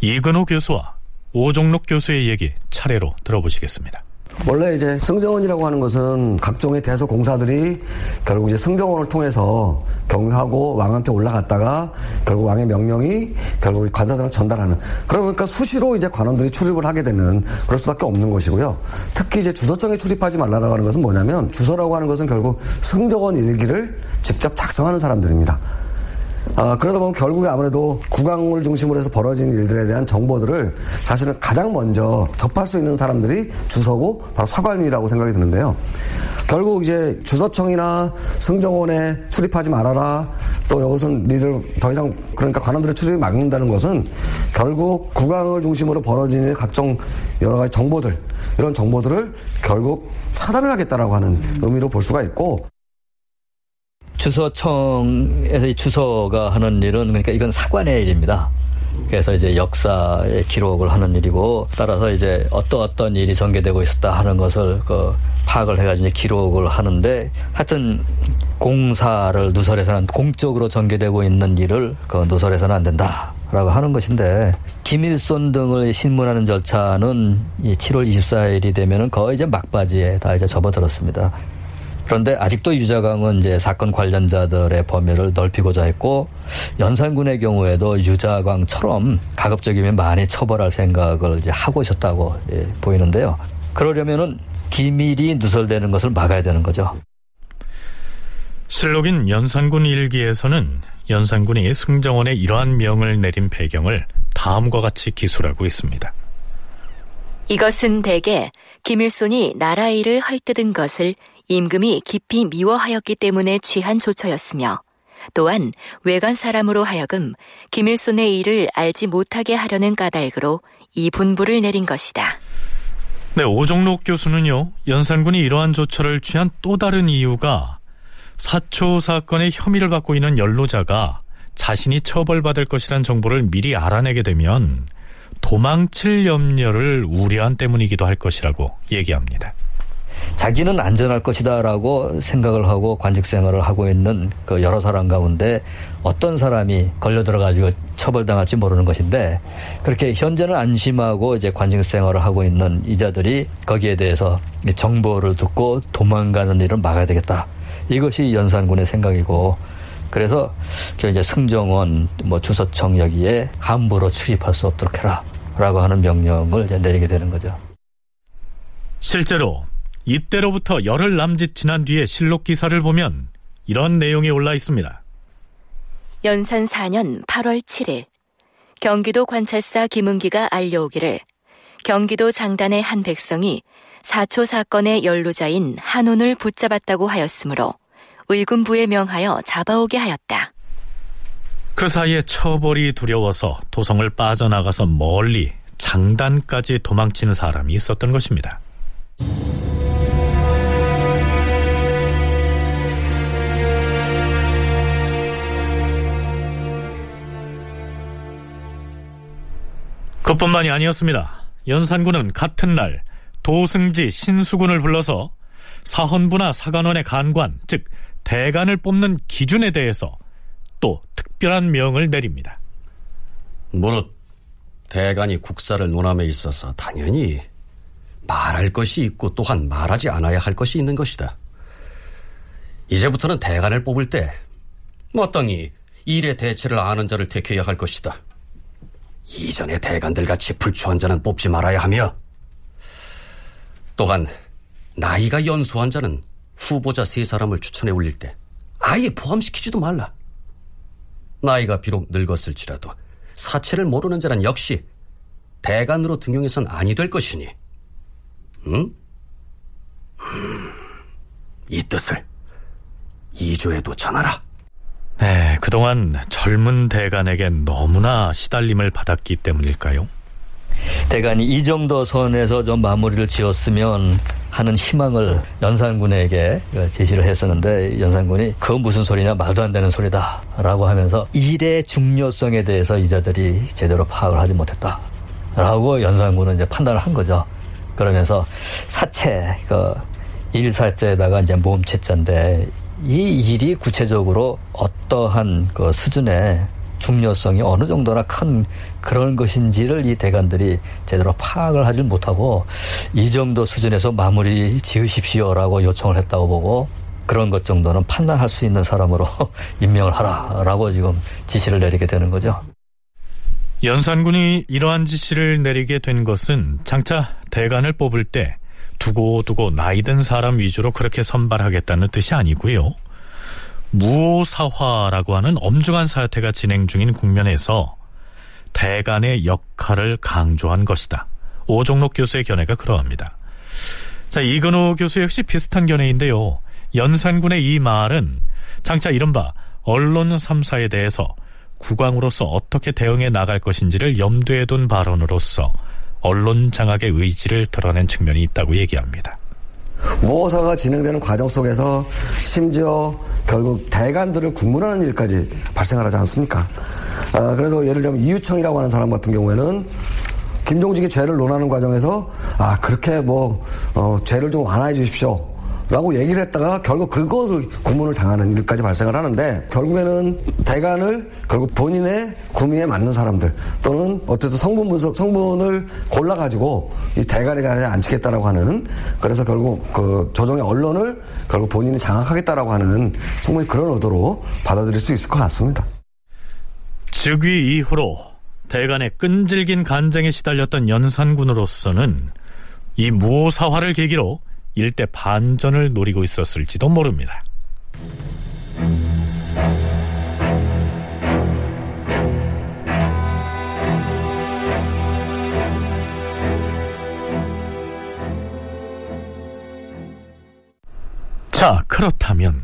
이근호 교수와 오종록 교수의 얘기 차례로 들어보시겠습니다. 원래 이제 승정원이라고 하는 것은 각종의 대서 공사들이 결국 이제 승정원을 통해서 경유하고 왕한테 올라갔다가 결국 왕의 명령이 결국 관사들을 전달하는 그러니까 수시로 이제 관원들이 출입을 하게 되는 그럴 수밖에 없는 것이고요. 특히 이제 주서청에 출입하지 말라고 하는 것은 뭐냐면 주서라고 하는 것은 결국 승정원 일기를 직접 작성하는 사람들입니다. 아, 그러다 보면 결국에 아무래도 국왕을 중심으로 해서 벌어진 일들에 대한 정보들을 사실은 가장 먼저 접할 수 있는 사람들이 주서고 바로 사관이라고 생각이 드는데요. 결국 이제 주서청이나 승정원에 출입하지 말아라. 또 여기서는 니들 더 이상 그러니까 관원들의 출입을 막는다는 것은 결국 국왕을 중심으로 벌어지는 각종 여러 가지 정보들 이런 정보들을 결국 차단을 하겠다라고 하는 의미로 볼 수가 있고 주서청에서 주서가 하는 일은 그러니까 이건 사관의 일입니다. 그래서 이제 역사의 기록을 하는 일이고 따라서 이제 어떤 어떤 일이 전개되고 있었다 하는 것을 그 파악을 해가지고 기록을 하는데 하여튼 공사를 누설해서는 공적으로 전개되고 있는 일을 그 누설해서는 안 된다 라고 하는 것인데 김일손 등을 신문하는 절차는 이 7월 24일이 되면은 거의 이제 막바지에 다 이제 접어들었습니다. 그런데 아직도 유자강은 이제 사건 관련자들의 범위를 넓히고자 했고 연산군의 경우에도 유자강처럼 가급적이면 많이 처벌할 생각을 이제 하고 있었다고 예, 보이는데요. 그러려면은 기밀이 누설되는 것을 막아야 되는 거죠. 실록인 연산군 일기에서는 연산군이 승정원에 이러한 명을 내린 배경을 다음과 같이 기술하고 있습니다. 이것은 대개 김일손이 나라 일을 헐뜯은 것을 임금이 깊이 미워하였기 때문에 취한 조처였으며 또한 외관 사람으로 하여금 김일손의 일을 알지 못하게 하려는 까닭으로 이 분부를 내린 것이다. 네, 오종록 교수는요, 연산군이 이러한 조처를 취한 또 다른 이유가 사초 사건의 혐의를 받고 있는 연로자가 자신이 처벌받을 것이란 정보를 미리 알아내게 되면 도망칠 염려를 우려한 때문이기도 할 것이라고 얘기합니다. 자기는 안전할 것이다라고 생각을 하고 관직 생활을 하고 있는 그 여러 사람 가운데 어떤 사람이 걸려 들어가지고 처벌당할지 모르는 것인데 그렇게 현재는 안심하고 이제 관직 생활을 하고 있는 이자들이 거기에 대해서 정보를 듣고 도망가는 일을 막아야 되겠다. 이것이 연산군의 생각이고 그래서 이제 승정원 뭐 주서청 여기에 함부로 출입할 수 없도록 해라라고 하는 명령을 이제 내리게 되는 거죠. 실제로 이때로부터 열흘 남짓 지난 뒤에 실록 기사를 보면 이런 내용이 올라 있습니다. 연산 4년 8월 7일 경기도 관찰사 김은기가 알려오기를 경기도 장단의 한 백성이 사초 사건의 연루자인 한운을 붙잡았다고 하였으므로 의군부에 명하여 잡아오게 하였다. 그 사이에 처벌이 두려워서 도성을 빠져나가서 멀리 장단까지 도망치는 사람이 있었던 것입니다. 그뿐만이 아니었습니다. 연산군은 같은 날 도승지 신수군을 불러서 사헌부나 사관원의 간관, 즉 대간을 뽑는 기준에 대해서 또 특별한 명을 내립니다. 무릇 대간이 국사를 논함에 있어서 당연히 말할 것이 있고 또한 말하지 않아야 할 것이 있는 것이다. 이제부터는 대간을 뽑을 때 마땅히 일의 대체를 아는 자를 택해야 할 것이다. 이전의 대간들 같이 불추한 자는 뽑지 말아야 하며 또한 나이가 연소한 자는 후보자 세 사람을 추천해 올릴 때 아예 포함시키지도 말라. 나이가 비록 늙었을지라도 사체를 모르는 자는 역시 대간으로 등용해선 아니 될 것이니, 응? 음, 이 뜻을 이조에도 전하라. 네, 그동안 젊은 대간에게 너무나 시달림을 받았기 때문일까요? 대간이 이 정도 선에서 좀 마무리를 지었으면 하는 희망을 연산군에게 제시를 했었는데 연산군이 그 무슨 소리냐 말도 안 되는 소리다라고 하면서 일의 중요성에 대해서 이자들이 제대로 파악을 하지 못했다라고 연산군은 이제 판단을 한 거죠. 그러면서 사체 그 일사자에다가 이제 모음체자인데 이 일이 구체적으로 어떠한 그 수준의 중요성이 어느 정도나 큰 그런 것인지를 이 대관들이 제대로 파악을 하지 못하고 이 정도 수준에서 마무리 지으십시오라고 요청을 했다고 보고 그런 것 정도는 판단할 수 있는 사람으로 임명을 하라라고 지금 지시를 내리게 되는 거죠. 연산군이 이러한 지시를 내리게 된 것은 장차 대관을 뽑을 때 두고두고 나이 든 사람 위주로 그렇게 선발하겠다는 뜻이 아니고요. 무오사화라고 하는 엄중한 사태가 진행 중인 국면에서 대간의 역할을 강조한 것이다. 오종록 교수의 견해가 그러합니다. 자, 이근호 교수 역시 비슷한 견해인데요. 연산군의 이 말은 장차 이른바 언론 3사에 대해서 국왕으로서 어떻게 대응해 나갈 것인지를 염두에 둔 발언으로서 언론 장악의 의지를 드러낸 측면이 있다고 얘기합니다. 모사가 진행되는 과정 속에서 심지어 결국 대관들을 국문하는 일까지 발생하지 않습니까? 아, 그래서 예를 들면 이유청이라고 하는 사람 같은 경우에는 김종직의 죄를 논하는 과정에서 아 그렇게 뭐 어, 죄를 좀 완화해 주십시오. 라고 얘기를 했다가 결국 그것을 구문을 당하는 일까지 발생을 하는데 결국에는 대관을 결국 본인의 구미에 맞는 사람들 또는 어쨌든 성분 분석 성분을 골라 가지고 이 대관에 자리에 앉히겠다라고 하는 그래서 결국 그 조정의 언론을 결국 본인이 장악하겠다라고 하는 충분히 그런 의도로 받아들일 수 있을 것 같습니다. 즉위 이후로 대간의 끈질긴 간쟁에 시달렸던 연산군으로서는 이 무오사화를 계기로 일대 반전을 노리고 있었을지도 모릅니다. 자, 그렇다면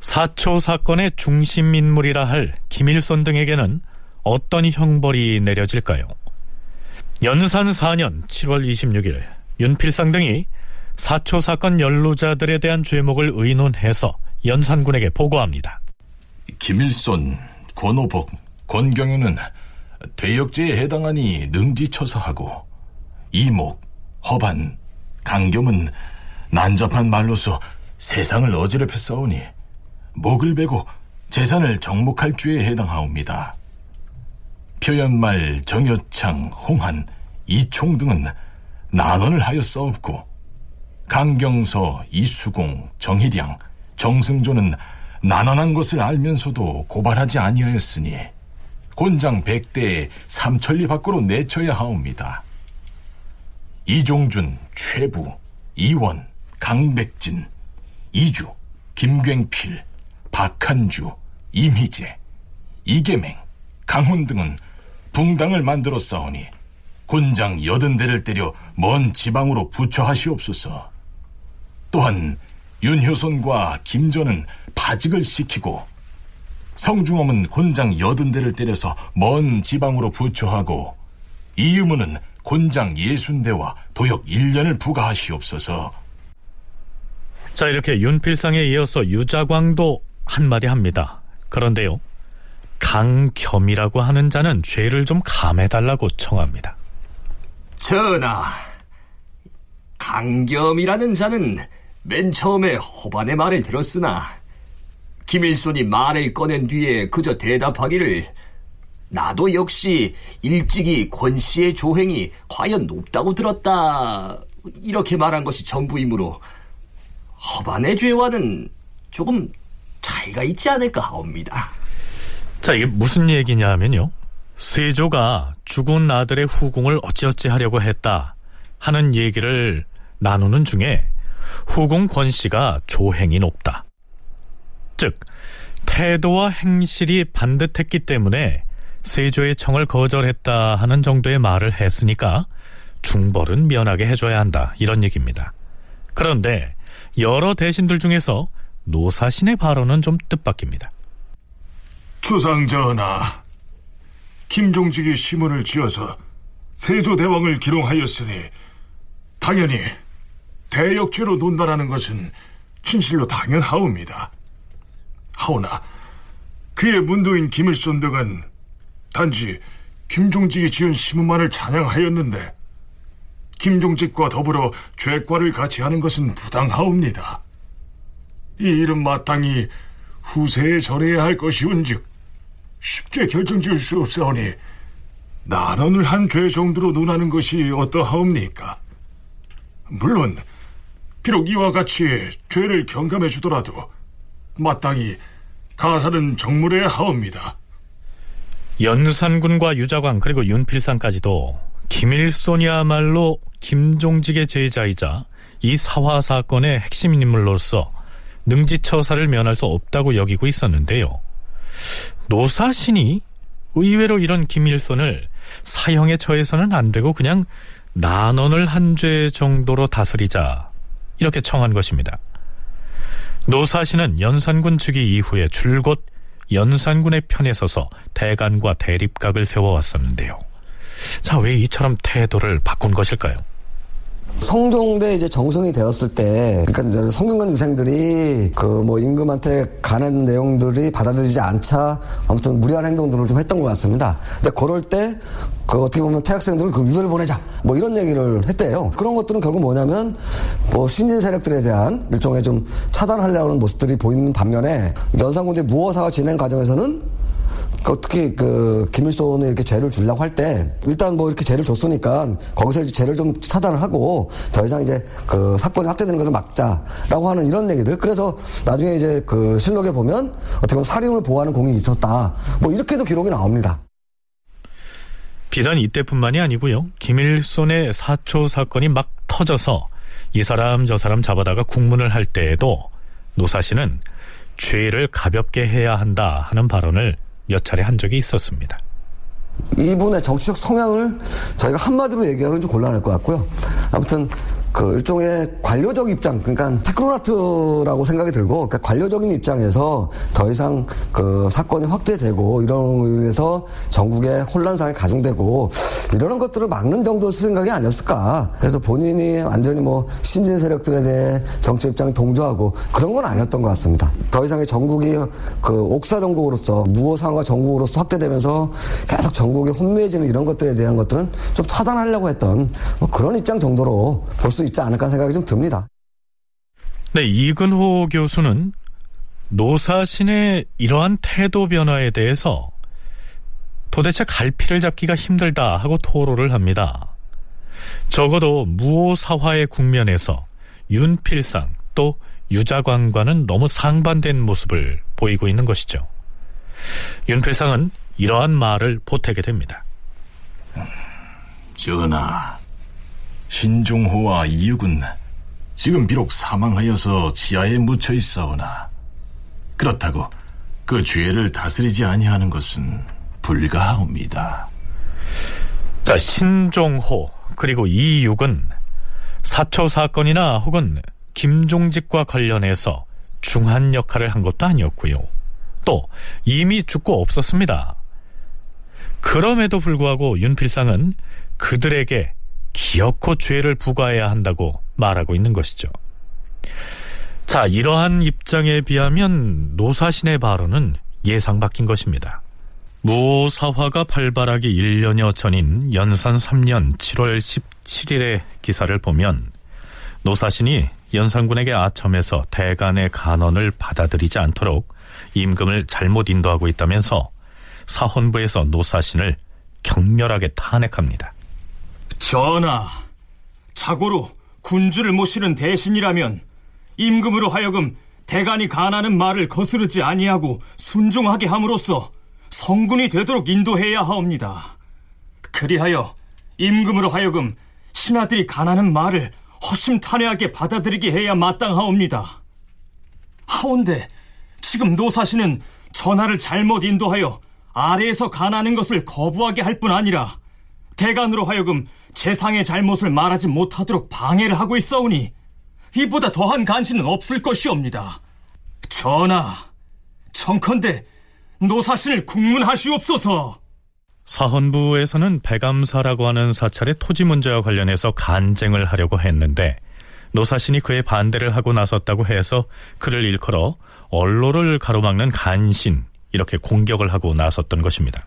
사초 사건의 중심 인물이라 할 김일손 등에게는 어떤 형벌이 내려질까요? 연산 4년 7월 26일 윤필상 등이 사초 사건 연루자들에 대한 죄목을 의논해서 연산군에게 보고합니다. 김일손, 권오복, 권경윤은 대역죄에 해당하니 능지 처사하고 이목, 허반, 강겸은 난잡한 말로서 세상을 어지럽혀 싸우니 목을 베고 재산을 정목할 죄에 해당하옵니다. 표현말, 정여창, 홍한, 이총 등은 난원을 하여 싸웠고 강경서, 이수공, 정희량, 정승조는 난원한 것을 알면서도 고발하지 아니하였으니 곤장 백대에 삼천리 밖으로 내쳐야 하옵니다. 이종준, 최부, 이원, 강백진, 이주, 김굉필, 박한주, 임희재, 이계맹, 강훈 등은 붕당을 만들어 싸우니 곤장 여든 대를 때려 먼 지방으로 부처하시옵소서. 또한 윤효선과 김전은 파직을 시키고 성중엄은 곤장 여든 대를 때려서 먼 지방으로 부처하고 이유문은 곤장 예순대와 도역 1년을 부과하시옵소서. 자, 이렇게 윤필상에 이어서 유자광도 한마디 합니다. 그런데요. 강겸이라고 하는 자는 죄를 좀 감해달라고 청합니다. 전하, 강겸이라는 자는 맨 처음에 허반의 말을 들었으나 김일손이 말을 꺼낸 뒤에 그저 대답하기를 나도 역시 일찍이 권 씨의 조행이 과연 높다고 들었다 이렇게 말한 것이 전부이므로 허반의 죄와는 조금 차이가 있지 않을까 하옵니다. 자, 이게 무슨 얘기냐 하면요. 세조가 죽은 아들의 후궁을 어찌어찌 하려고 했다 하는 얘기를 나누는 중에 후궁 권 씨가 조행이 높다. 즉, 태도와 행실이 반듯했기 때문에 세조의 청을 거절했다 하는 정도의 말을 했으니까 중벌은 면하게 해줘야 한다. 이런 얘기입니다. 그런데 여러 대신들 중에서 노사신의 발언은 좀 뜻밖입니다. 주상전하, 김종직이 시문을 지어서 세조대왕을 기롱하였으니 당연히 대역죄로 논다라는 것은 진실로 당연하옵니다. 하오나 그의 문도인 김일손 등은 단지 김종직이 지은 시문만을 찬양하였는데 김종직과 더불어 죄과를 같이 하는 것은 부당하옵니다. 이 일은 마땅히 후세에 전해야 할 것이온즉 쉽게 결정지을 수 없사오니 난원을 한 죄 정도로 논하는 것이 어떠하옵니까? 물론 비록 이와 같이 죄를 경감해 주더라도 마땅히 가사는 정물해야 하옵니다. 연산군과 유자광 그리고 윤필상까지도 김일손이야말로 김종직의 제자이자 이 사화 사건의 핵심 인물로서 능지처사를 면할 수 없다고 여기고 있었는데요. 노사신이 의외로 이런 김일손을 사형에 처해서는 안 되고 그냥 난원을 한 죄 정도로 다스리자 이렇게 청한 것입니다. 노사신은 연산군 즉위 이후에 줄곧 연산군의 편에 서서 대간과 대립각을 세워왔었는데요. 자, 왜 이처럼 태도를 바꾼 것일까요? 성종대 이제 정성이 되었을 때, 그러니까 성균관 유생들이 그 뭐 임금한테 가는 내용들이 받아들이지 않자 아무튼 무리한 행동들을 좀 했던 것 같습니다. 근데 그럴 때 그 어떻게 보면 태학생들을 그 유배를 보내자 뭐 이런 얘기를 했대요. 그런 것들은 결국 뭐냐면 뭐 신진 세력들에 대한 일종의 좀 차단하려는 모습들이 보이는 반면에 연산군대 무어사와 진행 과정에서는 그 특히 그 김일성이 이렇게 죄를 주려고 할 때 일단 뭐 이렇게 죄를 줬으니까 거기서 이제 죄를 좀 차단을 하고 더 이상 이제 그 사건이 확대되는 것을 막자라고 하는 이런 얘기들 그래서 나중에 이제 그 실록에 보면 어떻게 보면 사림을 보호하는 공이 있었다 뭐 이렇게도 기록이 나옵니다. 비단 이때뿐만이 아니고요. 김일손의 사초 사건이 막 터져서 이 사람 저 사람 잡아다가 국문을 할 때에도 노사신은 죄를 가볍게 해야 한다 하는 발언을 몇 차례 한 적이 있었습니다. 이분의 정치적 성향을 저희가 한마디로 얘기하기는 좀 곤란할 것 같고요. 아무튼 그 일종의 관료적 입장, 그러니까 테크노크라트라고 생각이 들고, 그러니까 관료적인 입장에서 더 이상 그 사건이 확대되고 이로 인해서 정국의 혼란상이 가중되고 이러는 것들을 막는 정도 생각이 아니었을까. 그래서 본인이 완전히 뭐 신진 세력들에 대해 정치 입장이 동조하고 그런 건 아니었던 것 같습니다. 더 이상의 정국이 그 옥사 전국으로서 무호상과 전국으로서 확대되면서 계속 전국이 혼미해지는 이런 것들에 대한 것들은 좀 차단하려고 했던 뭐 그런 입장 정도로 볼수 있지 않을까 생각이 좀 듭니다. 네, 이근호 교수는 노사신의 이러한 태도 변화에 대해서 도대체 갈피를 잡기가 힘들다 하고 토로를 합니다. 적어도 무오사화의 국면에서 윤필상 또 유자광과는 너무 상반된 모습을 보이고 있는 것이죠. 윤필상은 이러한 말을 보태게 됩니다. 전하, 신종호와 이육은 지금 비록 사망하여서 지하에 묻혀 있사오나 그렇다고 그 죄를 다스리지 아니하는 것은 불가하옵니다. 자, 신종호 그리고 이육은 사초 사건이나 혹은 김종직과 관련해서 중한 역할을 한 것도 아니었고요. 또 이미 죽고 없었습니다. 그럼에도 불구하고 윤필상은 그들에게 기어코 죄를 부과해야 한다고 말하고 있는 것이죠. 자, 이러한 입장에 비하면 노사신의 발언은 예상 바뀐 것입니다. 무오사화가 발발하기 1년여 전인 연산 3년 7월 17일의 기사를 보면 노사신이 연산군에게 아첨해서 대간의 간언을 받아들이지 않도록 임금을 잘못 인도하고 있다면서 사헌부에서 노사신을 격렬하게 탄핵합니다. 전하, 자고로 군주를 모시는 대신이라면 임금으로 하여금 대간이 간하는 말을 거스르지 아니하고 순종하게 함으로써 성군이 되도록 인도해야 하옵니다. 그리하여 임금으로 하여금 신하들이 간하는 말을 허심탄회하게 받아들이게 해야 마땅하옵니다. 하온데 지금 노사신은 전하를 잘못 인도하여 아래에서 간하는 것을 거부하게 할 뿐 아니라 대간으로 하여금 재상의 잘못을 말하지 못하도록 방해를 하고 있사오니 이보다 더한 간신은 없을 것이옵니다. 전하, 청컨대 노사신을 국문하시옵소서. 사헌부에서는 배감사라고 하는 사찰의 토지 문제와 관련해서 간쟁을 하려고 했는데 노사신이 그의 반대를 하고 나섰다고 해서 그를 일컬어 언로를 가로막는 간신 이렇게 공격을 하고 나섰던 것입니다.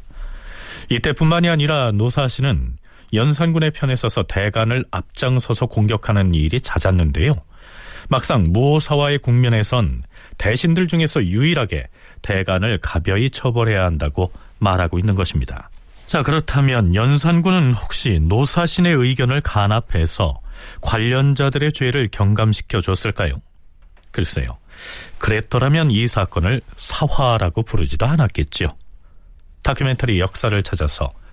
이때뿐만이 아니라 노사신은 연산군의 편에 서서 대간을 앞장서서 공격하는 일이 잦았는데요. 막상 무오사와의 국면에선 대신들 중에서 유일하게 대간을 가벼이 처벌해야 한다고 말하고 있는 것입니다. 자, 그렇다면 연산군은 혹시 노사신의 의견을 간합해서 관련자들의 죄를 경감시켜 줬을까요? 글쎄요. 그랬더라면 이 사건을 사화라고 부르지도 않았겠지요. 다큐멘터리 역사를 찾아서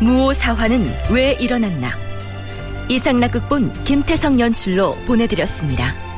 무오사화는 왜 일어났나 이상락 극본 김태성 연출로 보내드렸습니다.